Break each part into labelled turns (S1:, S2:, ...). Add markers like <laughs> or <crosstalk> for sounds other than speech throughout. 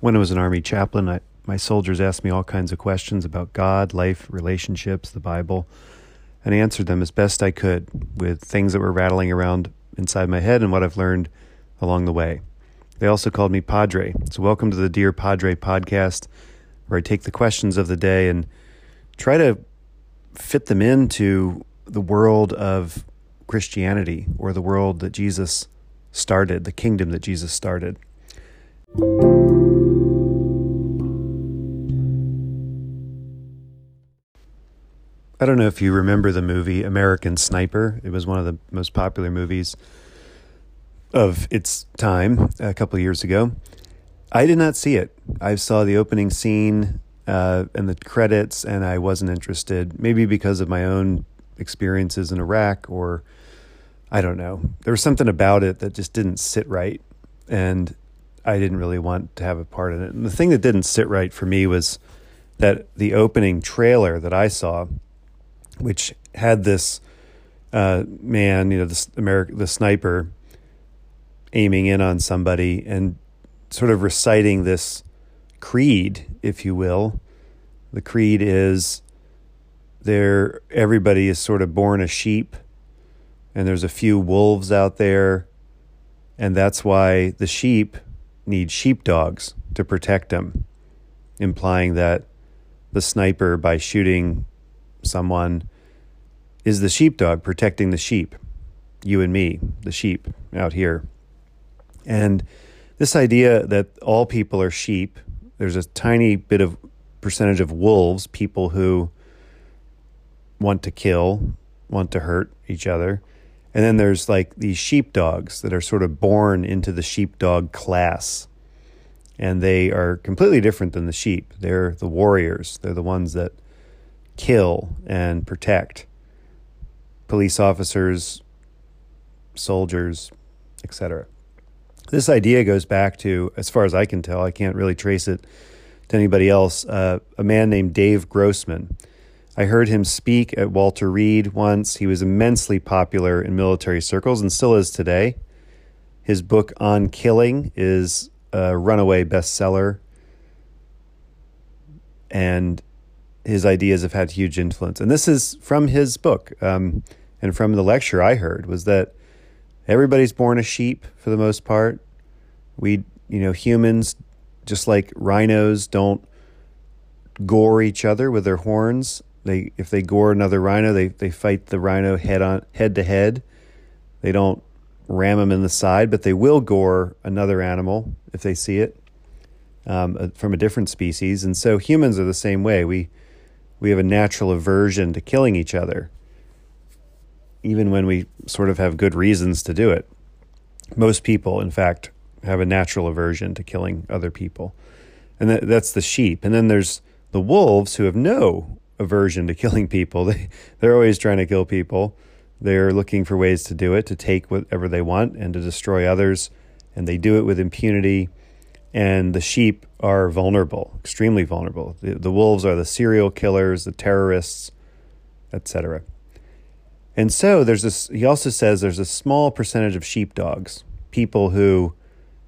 S1: When I was an Army chaplain, I, my soldiers asked me all kinds of questions about God, life, relationships, the Bible, and I answered them as best I could with things that were rattling around inside my head and what I've learned along the way. They also called me Padre. So, welcome to the Dear Padre podcast, where I take the questions of the day and try to fit them into the world of Christianity or the world that Jesus started, the kingdom that Jesus started. I don't know if you remember the movie American Sniper. It was one of the most popular movies of its time a couple years ago. I did not see it. I saw the opening scene uh, and the credits, and I wasn't interested. Maybe because of my own experiences in Iraq, or I don't know. There was something about it that just didn't sit right, and I didn't really want to have a part in it. And the thing that didn't sit right for me was that the opening trailer that I saw which had this uh, man, you know, the American, the sniper, aiming in on somebody and sort of reciting this creed, if you will. The creed is there. Everybody is sort of born a sheep, and there's a few wolves out there, and that's why the sheep need sheepdogs to protect them, implying that the sniper, by shooting someone, is the sheepdog protecting the sheep, you and me, the sheep out here. And this idea that all people are sheep, there's a tiny bit of percentage of wolves, people who want to kill, want to hurt each other. And then there's like these sheepdogs that are sort of born into the sheepdog class. And they are completely different than the sheep. They're the warriors, they're the ones that kill and protect police officers, soldiers, etc. This idea goes back to, as far as I can tell, I can't really trace it to anybody else, uh, a man named Dave Grossman. I heard him speak at Walter Reed once. He was immensely popular in military circles and still is today. His book on killing is a runaway bestseller. And his ideas have had huge influence. And this is from his book. Um, and from the lecture I heard was that everybody's born a sheep for the most part. We, you know, humans, just like rhinos, don't gore each other with their horns. They, if they gore another rhino, they, they fight the rhino head on head to head. They don't ram them in the side, but they will gore another animal if they see it um, uh, from a different species. And so humans are the same way. We we have a natural aversion to killing each other even when we sort of have good reasons to do it. Most people, in fact, have a natural aversion to killing other people. And that, that's the sheep. And then there's the wolves who have no aversion to killing people. <laughs> They, they're always trying to kill people. They're looking for ways to do it, to take whatever they want and to destroy others. And they do it with impunity. And the sheep are vulnerable, extremely vulnerable. The, the wolves are the serial killers, the terrorists, etc. And so there's this, he also says there's a small percentage of sheepdogs, people who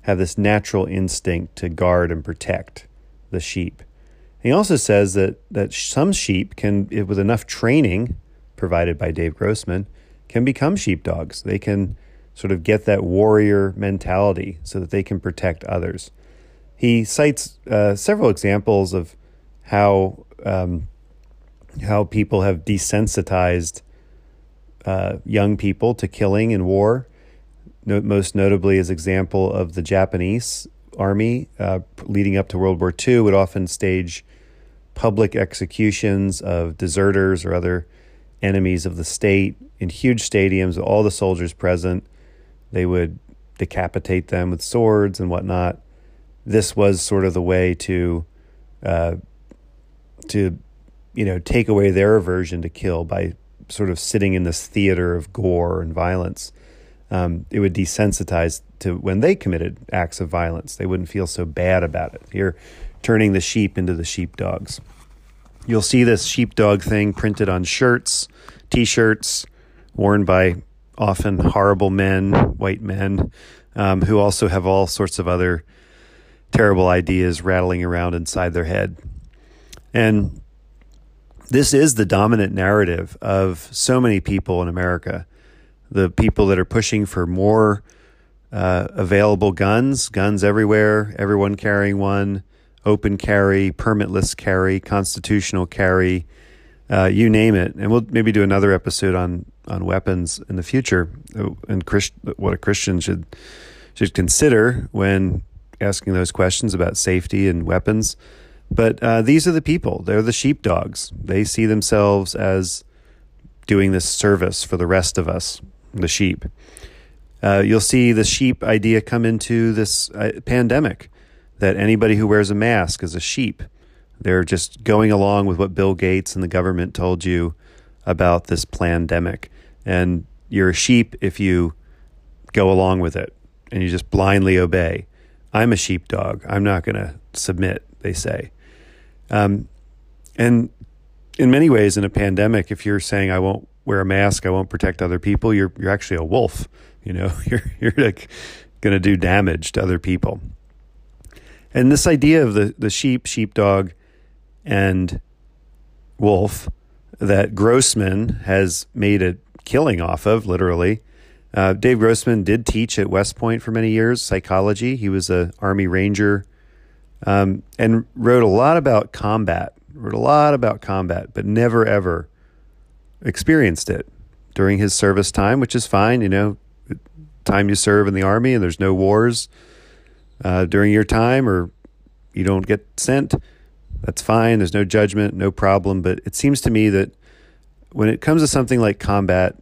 S1: have this natural instinct to guard and protect the sheep. He also says that, that some sheep can, with enough training provided by Dave Grossman, can become sheepdogs. They can sort of get that warrior mentality so that they can protect others. He cites uh, several examples of how um, how people have desensitized uh, young people to killing in war. No, most notably, as example of the Japanese army uh, leading up to World War II would often stage public executions of deserters or other enemies of the state in huge stadiums, all the soldiers present. They would decapitate them with swords and whatnot. This was sort of the way to, uh, to, you know, take away their aversion to kill by sort of sitting in this theater of gore and violence, um, it would desensitize to when they committed acts of violence. They wouldn't feel so bad about it. You're turning the sheep into the sheepdogs. You'll see this sheepdog thing printed on shirts, t shirts, worn by often horrible men, white men, um, who also have all sorts of other terrible ideas rattling around inside their head. And this is the dominant narrative of so many people in America. The people that are pushing for more uh, available guns, guns everywhere, everyone carrying one, open carry, permitless carry, constitutional carry, uh, you name it. And we'll maybe do another episode on on weapons in the future uh, and Christ, what a Christian should should consider when asking those questions about safety and weapons. But uh, these are the people. They're the sheepdogs. They see themselves as doing this service for the rest of us, the sheep. Uh, you'll see the sheep idea come into this uh, pandemic that anybody who wears a mask is a sheep. They're just going along with what Bill Gates and the government told you about this pandemic. And you're a sheep if you go along with it and you just blindly obey. I'm a sheepdog. I'm not going to submit, they say. Um, and in many ways, in a pandemic, if you're saying I won't wear a mask, I won't protect other people, you're you're actually a wolf. You know, <laughs> you're you're like going to do damage to other people. And this idea of the the sheep, sheepdog, and wolf that Grossman has made a killing off of, literally. Uh, Dave Grossman did teach at West Point for many years psychology. He was an Army Ranger um, and wrote a lot about combat, wrote a lot about combat, but never ever experienced it during his service time, which is fine. You know, time you serve in the army and there's no wars uh, during your time, or you don't get sent. That's fine. There's no judgment, no problem. But it seems to me that when it comes to something like combat,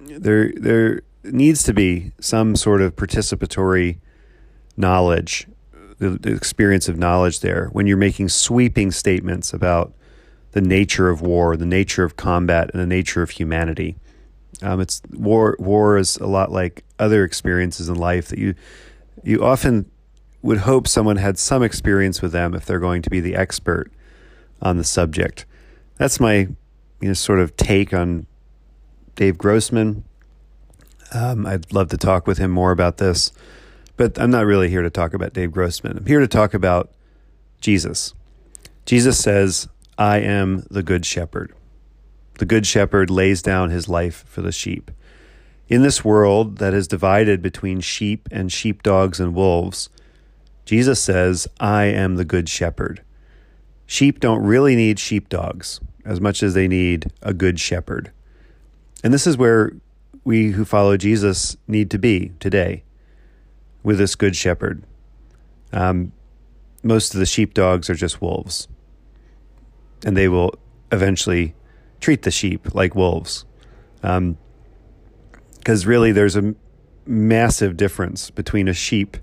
S1: there there needs to be some sort of participatory knowledge the, the experience of knowledge there when you're making sweeping statements about the nature of war, the nature of combat, and the nature of humanity. Um, it's war. War is a lot like other experiences in life that you you often would hope someone had some experience with them if they're going to be the expert on the subject. That's my you know sort of take on Dave Grossman. Um, I'd love to talk with him more about this. But I'm not really here to talk about Dave Grossman. I'm here to talk about Jesus. Jesus says, I am the good shepherd. The good shepherd lays down his life for the sheep. In this world that is divided between sheep and sheepdogs and wolves, Jesus says, I am the good shepherd. Sheep don't really need sheepdogs as much as they need a good shepherd. And this is where we who follow Jesus need to be today with this good shepherd. Um, most of the sheepdogs are just wolves, and they will eventually treat the sheep like wolves. Because um, really, there's a massive difference between a sheep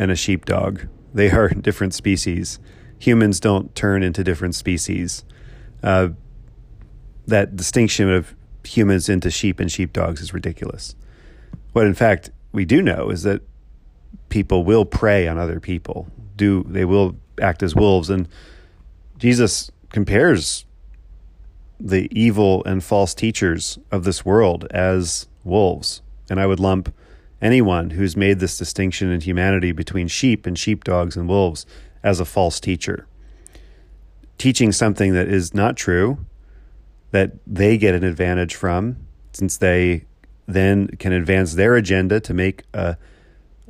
S1: and a sheepdog. They are <laughs> different species. Humans don't turn into different species. Uh, that distinction of humans into sheep and sheepdogs is ridiculous. What, in fact, we do know is that people will prey on other people. Do they will act as wolves and Jesus compares the evil and false teachers of this world as wolves. And I would lump anyone who's made this distinction in humanity between sheep and sheepdogs and wolves as a false teacher. Teaching something that is not true, that they get an advantage from, since they then can advance their agenda to make a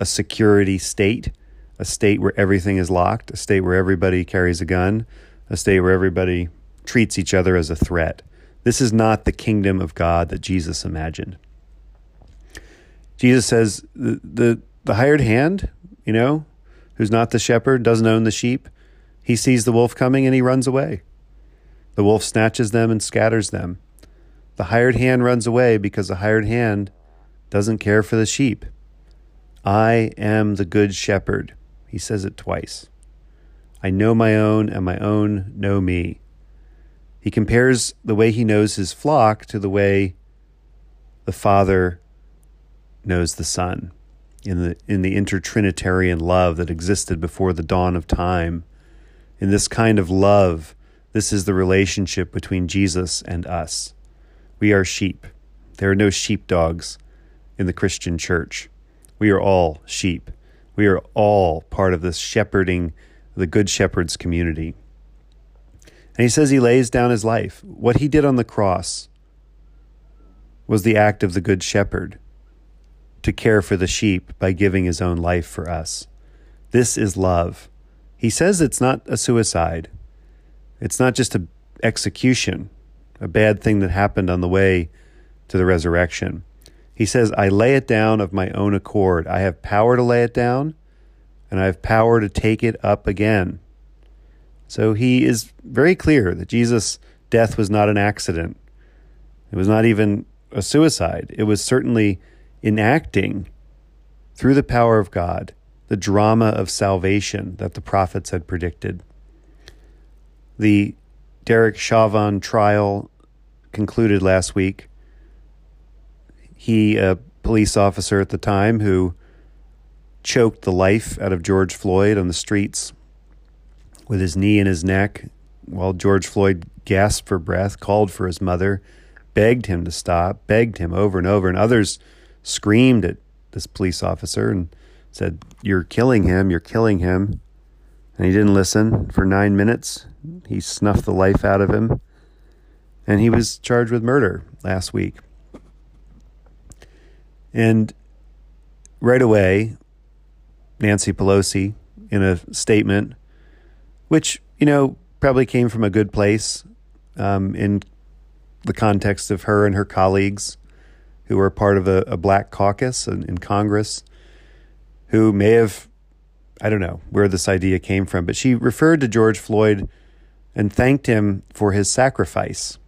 S1: a security state, a state where everything is locked, a state where everybody carries a gun, a state where everybody treats each other as a threat. This is not the kingdom of God that Jesus imagined. Jesus says the, the, the hired hand, you know, who's not the shepherd, doesn't own the sheep, he sees the wolf coming and he runs away. The wolf snatches them and scatters them. The hired hand runs away because the hired hand doesn't care for the sheep. I am the good shepherd. He says it twice. I know my own, and my own know me. He compares the way he knows his flock to the way the Father knows the Son in the in the intertrinitarian love that existed before the dawn of time. In this kind of love, this is the relationship between Jesus and us. We are sheep. There are no sheepdogs in the Christian church. We are all sheep. We are all part of this shepherding, the Good Shepherd's community. And he says he lays down his life. What he did on the cross was the act of the Good Shepherd to care for the sheep by giving his own life for us. This is love. He says it's not a suicide. It's not just an execution, a bad thing that happened on the way to the resurrection. He says, I lay it down of my own accord. I have power to lay it down, and I have power to take it up again. So he is very clear that Jesus' death was not an accident. It was not even a suicide. It was certainly enacting, through the power of God, the drama of salvation that the prophets had predicted. The Derek Chauvin trial concluded last week he, a police officer at the time who choked the life out of George Floyd on the streets with his knee in his neck while George Floyd gasped for breath, called for his mother, begged him to stop, begged him over and over, and others screamed at this police officer and said, You're killing him, you're killing him. And he didn't listen for nine minutes. He snuffed the life out of him. And he was charged with murder last week. And right away, Nancy Pelosi, in a statement, which, you know, probably came from a good place um, in the context of her and her colleagues who were part of a, a black caucus in, in Congress, who may have, I don't know where this idea came from, but she referred to George Floyd and thanked him for his sacrifice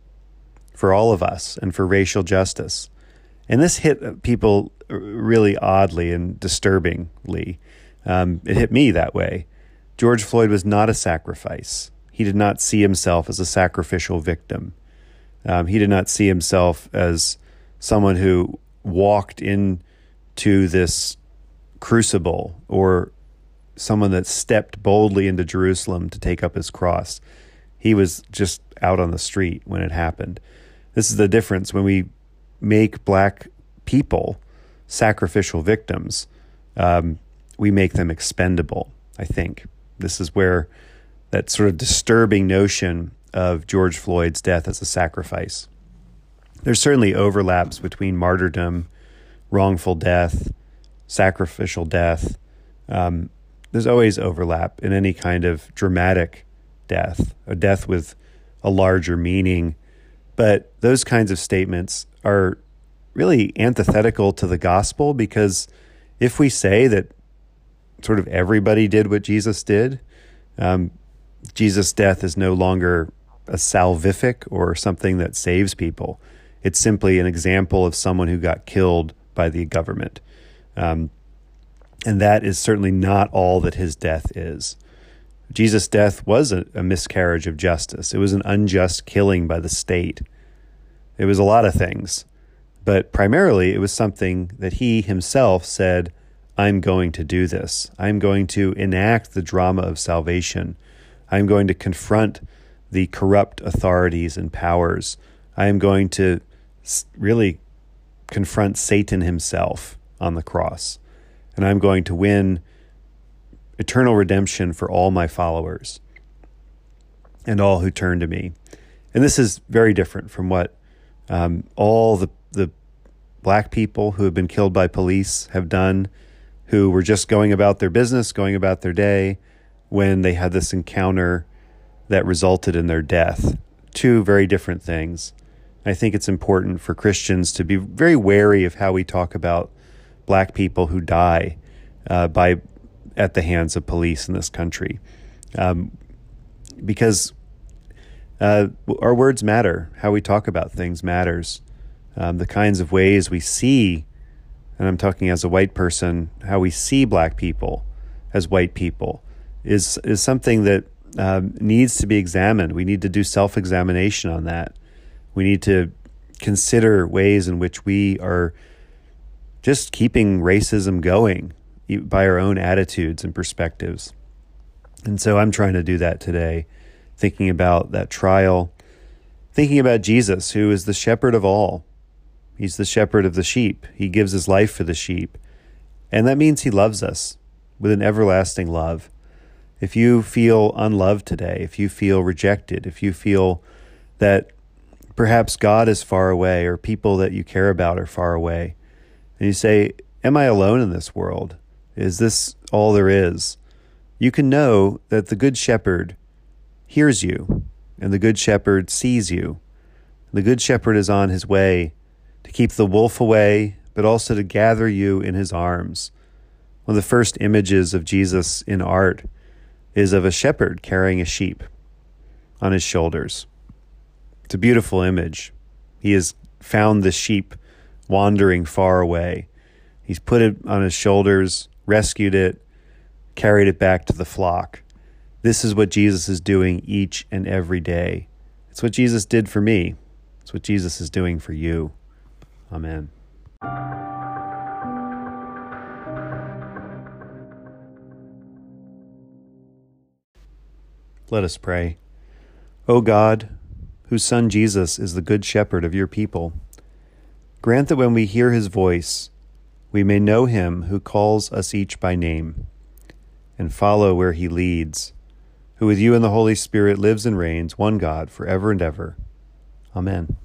S1: for all of us and for racial justice. And this hit people really oddly and disturbingly. Um, it hit me that way. George Floyd was not a sacrifice. He did not see himself as a sacrificial victim. Um, he did not see himself as someone who walked into this crucible or someone that stepped boldly into Jerusalem to take up his cross. He was just out on the street when it happened. This is the difference when we make black people sacrificial victims, um, we make them expendable, I think. This is where that sort of disturbing notion of George Floyd's death as a sacrifice. There's certainly overlaps between martyrdom, wrongful death, sacrificial death. Um, there's always overlap in any kind of dramatic death, a death with a larger meaning. But those kinds of statements are really antithetical to the gospel because if we say that sort of everybody did what Jesus did, um, Jesus' death is no longer a salvific or something that saves people. It's simply an example of someone who got killed by the government. Um, and that is certainly not all that his death is. Jesus' death was a, a miscarriage of justice, it was an unjust killing by the state. It was a lot of things. But primarily, it was something that he himself said, I'm going to do this. I'm going to enact the drama of salvation. I'm going to confront the corrupt authorities and powers. I am going to really confront Satan himself on the cross. And I'm going to win eternal redemption for all my followers and all who turn to me. And this is very different from what um, all the the black people who have been killed by police have done, who were just going about their business, going about their day, when they had this encounter that resulted in their death. Two very different things. I think it's important for Christians to be very wary of how we talk about black people who die uh, by at the hands of police in this country, um, because uh, our words matter. How we talk about things matters um, the kinds of ways we see, and I'm talking as a white person, how we see black people as white people is is something that um, needs to be examined. We need to do self examination on that. We need to consider ways in which we are just keeping racism going by our own attitudes and perspectives. And so I'm trying to do that today, thinking about that trial, thinking about Jesus, who is the shepherd of all, He's the shepherd of the sheep. He gives his life for the sheep. And that means he loves us with an everlasting love. If you feel unloved today, if you feel rejected, if you feel that perhaps God is far away or people that you care about are far away, and you say, Am I alone in this world? Is this all there is? You can know that the Good Shepherd hears you, and the Good Shepherd sees you. The Good Shepherd is on his way to keep the wolf away, but also to gather you in his arms. One of the first images of Jesus in art is of a shepherd carrying a sheep on his shoulders. It's a beautiful image. He has found the sheep wandering far away. He's put it on his shoulders, rescued it, carried it back to the flock. This is what Jesus is doing each and every day. It's what Jesus did for me. It's what Jesus is doing for you. Amen. Let us pray. O God, whose Son Jesus is the Good Shepherd of your people, grant that when we hear his voice, we may know him who calls us each by name, and follow where he leads, who with you and the Holy Spirit lives and reigns, one God, for ever and ever. Amen.